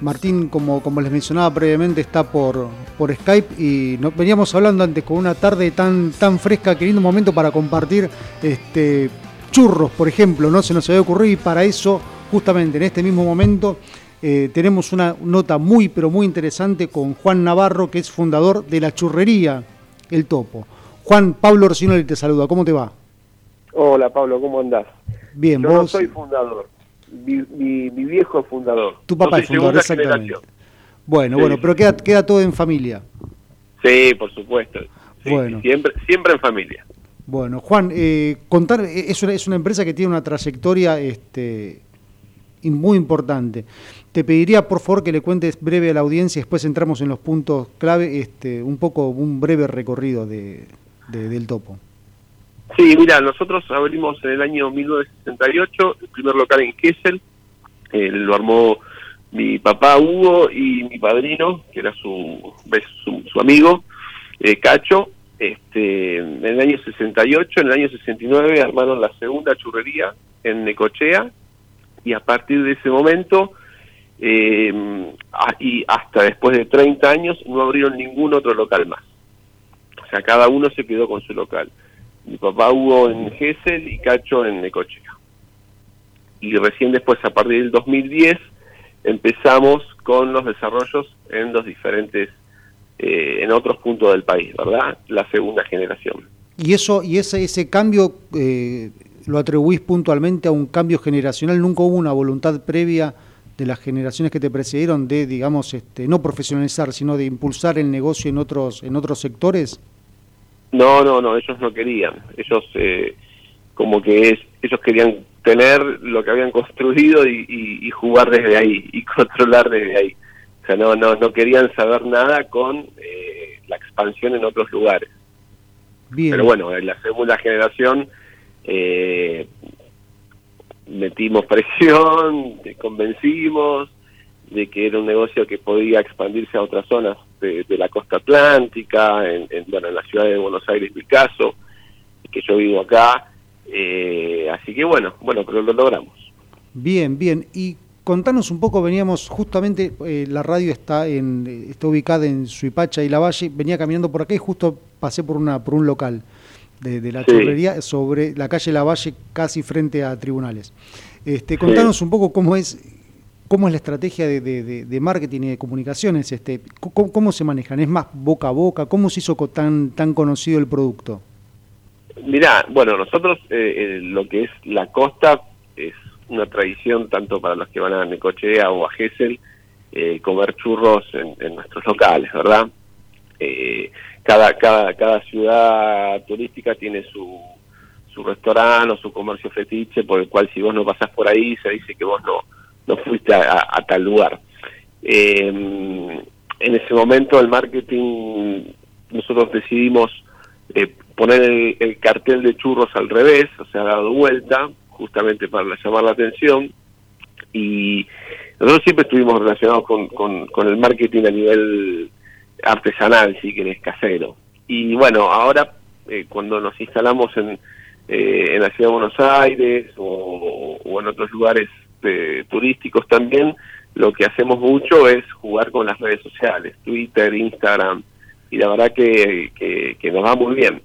Martín, como, como les mencionaba previamente, está por, por Skype y nos veníamos hablando antes con una tarde tan, tan fresca, queriendo un momento para compartir este, churros, por ejemplo, ¿no? Se nos había ocurrido y para eso, justamente en este mismo momento, eh, tenemos una nota muy, pero muy interesante con Juan Navarro, que es fundador de la churrería El Topo. Juan, Pablo Orsinoli te saluda, ¿cómo te va? Hola Pablo, ¿cómo andás? Bien, Yo vos... no soy fundador mi, mi, mi viejo es fundador. Tu papá es fundador, exactamente. generación. Bueno, Sí. bueno, pero queda, queda todo en familia. Sí, por supuesto. Sí, Bueno. siempre, siempre en familia. Bueno, Juan, eh, contar, eh, es una, es una empresa que tiene una trayectoria este, muy importante. Te pediría, por favor, que le cuentes breve a la audiencia, y después entramos en los puntos clave, este, un poco, un breve recorrido de, de- del topo. Sí, mira, nosotros abrimos en el año 1968 el primer local en Kessel. Eh, lo armó mi papá Hugo y mi padrino, que era su, su, amigo, eh, Cacho. Este, en el año 68, en el año 69 armaron la segunda churrería en Necochea y a partir de ese momento eh, y hasta después de 30 años no abrieron ningún otro local más. O sea, cada uno se quedó con su local. Mi papá Hugo en Gesell y Cacho en Necochea. Y recién después, a partir del 2010, empezamos con los desarrollos en los diferentes, eh, en otros puntos del país, ¿verdad? La segunda generación. Y eso, y ese, ese cambio eh, lo atribuís puntualmente a un cambio generacional. Nunca hubo una voluntad previa de las generaciones que te precedieron de, digamos, este, no profesionalizar, sino de impulsar el negocio en otros, en otros sectores. No, no, no, ellos no querían. Ellos eh, como que es, ellos querían tener lo que habían construido y, y- y jugar desde ahí y controlar desde ahí. O sea, no, no, no querían saber nada con eh, la expansión en otros lugares. Bien. Pero bueno, en la segunda generación eh, metimos presión, te convencimos de que era un negocio que podía expandirse a otras zonas de, de la costa atlántica, en, en, bueno, en la ciudad de Buenos Aires, mi caso, que yo vivo acá. eh, así que bueno, bueno, pero lo logramos. Bien, bien. Y contanos un poco, veníamos justamente, eh, la radio está en está ubicada en Suipacha y La Valle, venía caminando por acá y justo pasé por una por un local de, de la Sí. churrería sobre la calle La Valle, casi frente a tribunales. Este, contanos un poco cómo es cómo es la estrategia de, de- marketing y de comunicaciones, este, cómo, se manejan, es más boca a boca, cómo se hizo tan tan conocido el producto. Mirá, bueno, nosotros eh, eh, lo que es la costa es una tradición tanto para los que van a Necochea o a Gesell eh, comer churros en, en nuestros locales, ¿verdad? Eh, cada, cada, cada ciudad turística tiene su, su restaurante o su comercio fetiche por el cual si vos no pasás por ahí se dice que vos no, no fuiste a, a- tal lugar. Eh, en ese momento el marketing, nosotros decidimos eh, poner el, el cartel de churros al revés, o sea, dado vuelta, justamente para llamar la atención. Y nosotros siempre estuvimos relacionados con, con, el marketing a nivel artesanal, si querés, casero. Y bueno, ahora eh, cuando nos instalamos en, eh, en la ciudad de Buenos Aires o en otros lugares eh, turísticos también, lo que hacemos mucho es jugar con las redes sociales, Twitter, Instagram, y la verdad que, que, que nos va muy bien.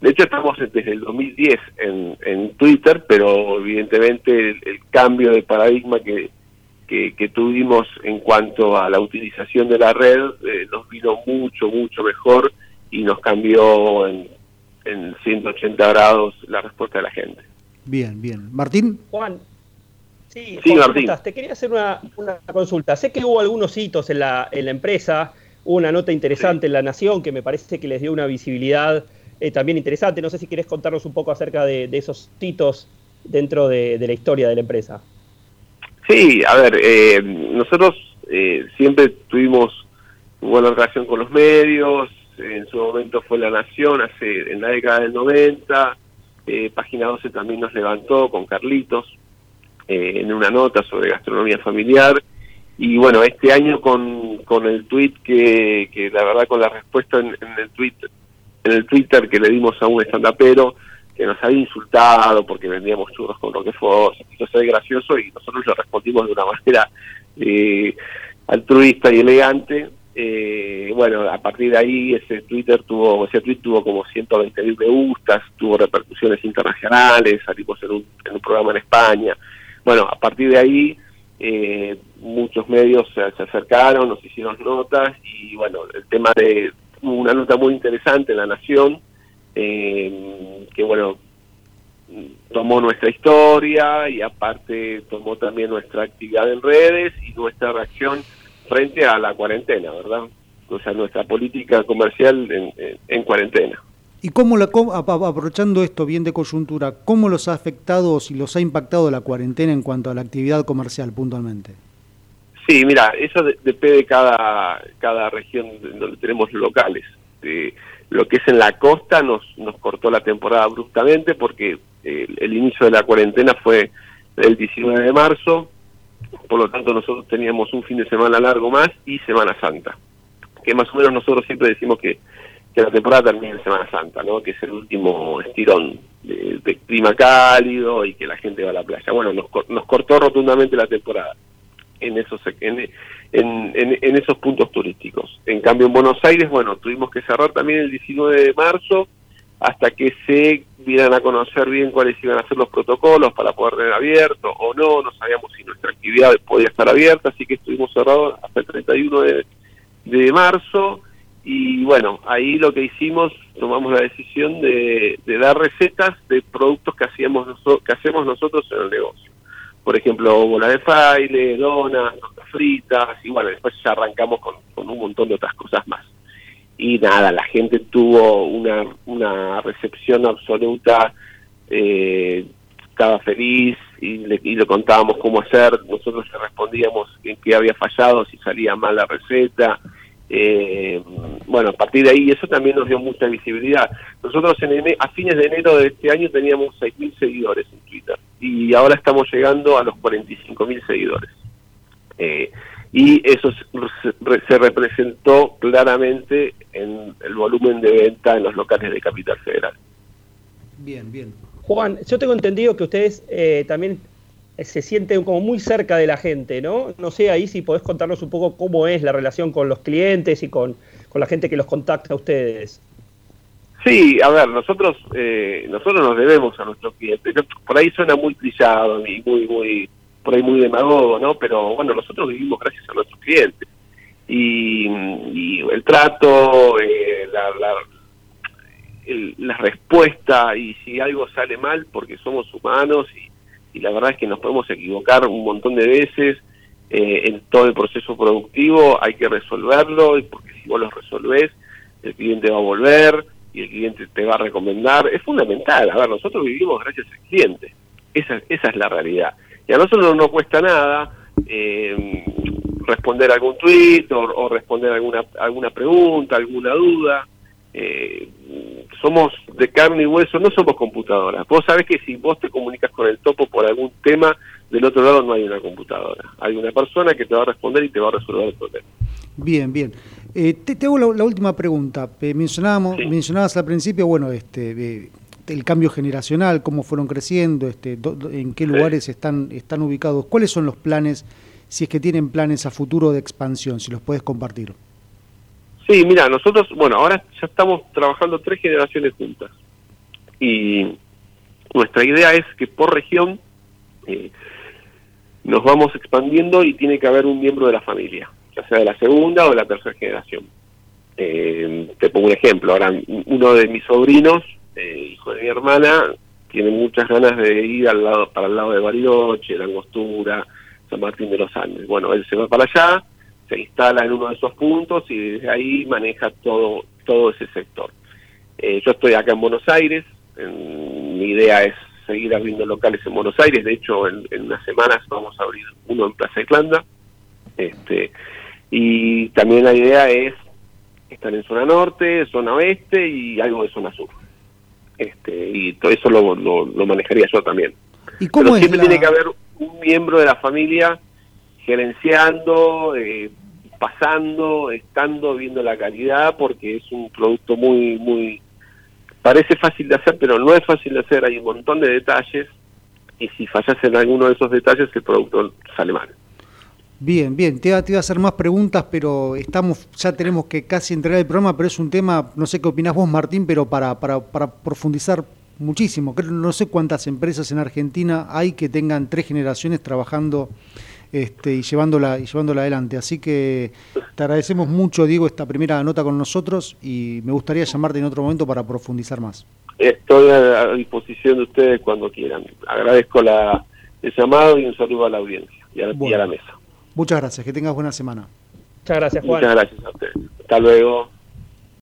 De hecho, estamos desde el 2010 en, en Twitter, pero evidentemente el, el cambio de paradigma que, que, que tuvimos en cuanto a la utilización de la red eh, nos vino mucho, mucho mejor y nos cambió en, en 180 grados la respuesta de la gente. Bien, bien. Martín, Juan, sí, Sí, Juan, ¿cómo Martín. te quería hacer una, una consulta. Sé que hubo algunos hitos en la, en la empresa, hubo una nota interesante en La Nación que me parece que les dio una visibilidad eh, también interesante. No sé si querés contarnos un poco acerca de, de esos hitos dentro de, de la historia de la empresa. Sí, a ver, eh, nosotros eh, siempre tuvimos buena relación con los medios, en su momento fue La Nación, hace en la década del 90, eh, Página 12 también nos levantó con Carlitos eh, en una nota sobre gastronomía familiar, y bueno, este año con, con el tweet que, que la verdad con la respuesta en, en el tweet en el Twitter que le dimos a un estandapero que nos había insultado porque vendíamos churros con Roquefort, quiso ser gracioso y nosotros le respondimos de una manera eh, altruista y elegante. Eh, bueno, a partir de ahí ese Twitter tuvo, ese tweet tuvo como 120 mil me gustas, tuvo repercusiones internacionales, salimos en un, en un programa en España. Bueno, a partir de ahí eh, muchos medios se, acercaron, nos hicieron notas y bueno, el tema de una nota muy interesante en La Nación, eh, que bueno, tomó nuestra historia y aparte tomó también nuestra actividad en redes y nuestra reacción frente a la cuarentena, ¿verdad? O sea, nuestra política comercial en, cuarentena. ¿Y cómo, la, aprovechando esto bien de coyuntura, cómo los ha afectado o si los ha impactado la cuarentena en cuanto a la actividad comercial puntualmente? Sí, mira, eso depende de cada, cada región donde tenemos locales. Eh, lo que es en la costa nos, nos cortó la temporada abruptamente porque el, inicio de la cuarentena fue el 19 de marzo, por lo tanto nosotros teníamos un fin de semana largo más y Semana Santa, que más o menos nosotros siempre decimos que, que la temporada termina en Semana Santa, ¿no? que es el último estirón de, clima cálido y que la gente va a la playa. Bueno, nos, nos cortó rotundamente la temporada en esos en, en, en, esos puntos turísticos. En cambio, en Buenos Aires, bueno, tuvimos que cerrar también el 19 de marzo hasta que se dieran a conocer bien cuáles iban a ser los protocolos para poder tener abierto o no, no sabíamos si nuestra actividad podía estar abierta, así que estuvimos cerrados hasta el 31 de, de marzo y bueno, ahí lo que hicimos, tomamos la decisión de, dar recetas de productos que, hacíamos que hacemos nosotros en el negocio. Por ejemplo, bola de fraile, donas, fritas, y bueno, después ya arrancamos con, un montón de otras cosas más y nada, la gente tuvo una, una recepción absoluta, eh, estaba feliz y le, y le contábamos cómo hacer, nosotros le respondíamos en qué había fallado, si salía mal la receta, eh, bueno, a partir de ahí eso también nos dio mucha visibilidad. Nosotros en a fines de enero de este año teníamos 6.000 seguidores en Twitter y ahora estamos llegando a los 45.000 seguidores. Eh, y eso se representó claramente en el volumen de venta en los locales de Capital Federal. Bien, bien. Juan, yo tengo entendido que ustedes eh, también se sienten como muy cerca de la gente, ¿no? No sé ahí si podés contarnos un poco cómo es la relación con los clientes y con, la gente que los contacta a ustedes. Sí, a ver, nosotros eh, nosotros nos debemos a nuestros clientes. Por ahí suena muy trillado y muy muy por ahí muy demagogo, ¿no? Pero bueno, nosotros vivimos gracias a nuestros clientes. Y, el trato, eh, la, la, respuesta, y si algo sale mal, porque somos humanos y, la verdad es que nos podemos equivocar un montón de veces eh, en todo el proceso productivo, hay que resolverlo, porque si vos lo resolvés, el cliente va a volver y el cliente te va a recomendar. Es fundamental, a ver, nosotros vivimos gracias al cliente. Esa, esa es la realidad. Y a nosotros no nos cuesta nada eh, responder algún tweet o, responder alguna, alguna pregunta, alguna duda. Eh, somos de carne y hueso, no somos computadoras. Vos sabés que si vos te comunicas con el topo por algún tema, del otro lado no hay una computadora. Hay una persona que te va a responder y te va a resolver el problema. Bien, bien. Eh, te, hago la, última pregunta. mencionábamos, Mencionabas al principio, bueno, este, el cambio generacional, cómo fueron creciendo, este, en qué lugares están, están ubicados, cuáles son los planes, si es que tienen planes a futuro de expansión, si los puedes compartir. Sí, mira, nosotros, bueno, ahora ya estamos trabajando tres generaciones juntas y nuestra idea es que por región eh, nos vamos expandiendo y tiene que haber un miembro de la familia, ya sea de la segunda o de la tercera generación. Eh, te pongo un ejemplo, ahora uno de mis sobrinos eh, hijo de mi hermana, tiene muchas ganas de ir al lado, para el lado de Bariloche, La Angostura, San Martín de los Andes. Bueno, él se va para allá, se instala en uno de esos puntos y desde ahí maneja todo, todo ese sector. Eh, yo estoy acá en Buenos Aires, mi idea es seguir abriendo locales en Buenos Aires, de hecho en, unas semanas vamos a abrir uno en Plaza Irlanda, este, y también la idea es estar en zona norte, zona oeste y algo de zona sur este, y todo eso lo, lo, manejaría yo también. ¿Y cómo Pero siempre tiene que haber un miembro de la familia gerenciando, eh, pasando, estando, viendo la calidad, porque es un producto muy, muy, parece fácil de hacer, pero no es fácil de hacer, hay un montón de detalles, y si fallas en alguno de esos detalles, el producto sale mal. Bien, bien, te iba, a hacer más preguntas, pero estamos, ya tenemos que casi entregar el programa, pero es un tema, no sé qué opinás vos, Martín, pero para, para, para profundizar muchísimo. No sé cuántas empresas en Argentina hay que tengan tres generaciones trabajando este, y, llevándola, y llevándola adelante. Así que te agradecemos mucho, Diego, esta primera nota con nosotros y me gustaría llamarte en otro momento para profundizar más. Estoy a, disposición de ustedes cuando quieran. Agradezco la, el llamado y un saludo a la audiencia y a, la mesa. Muchas gracias, que tengas buena semana. Muchas gracias, Juan. Muchas gracias a ustedes. Hasta luego.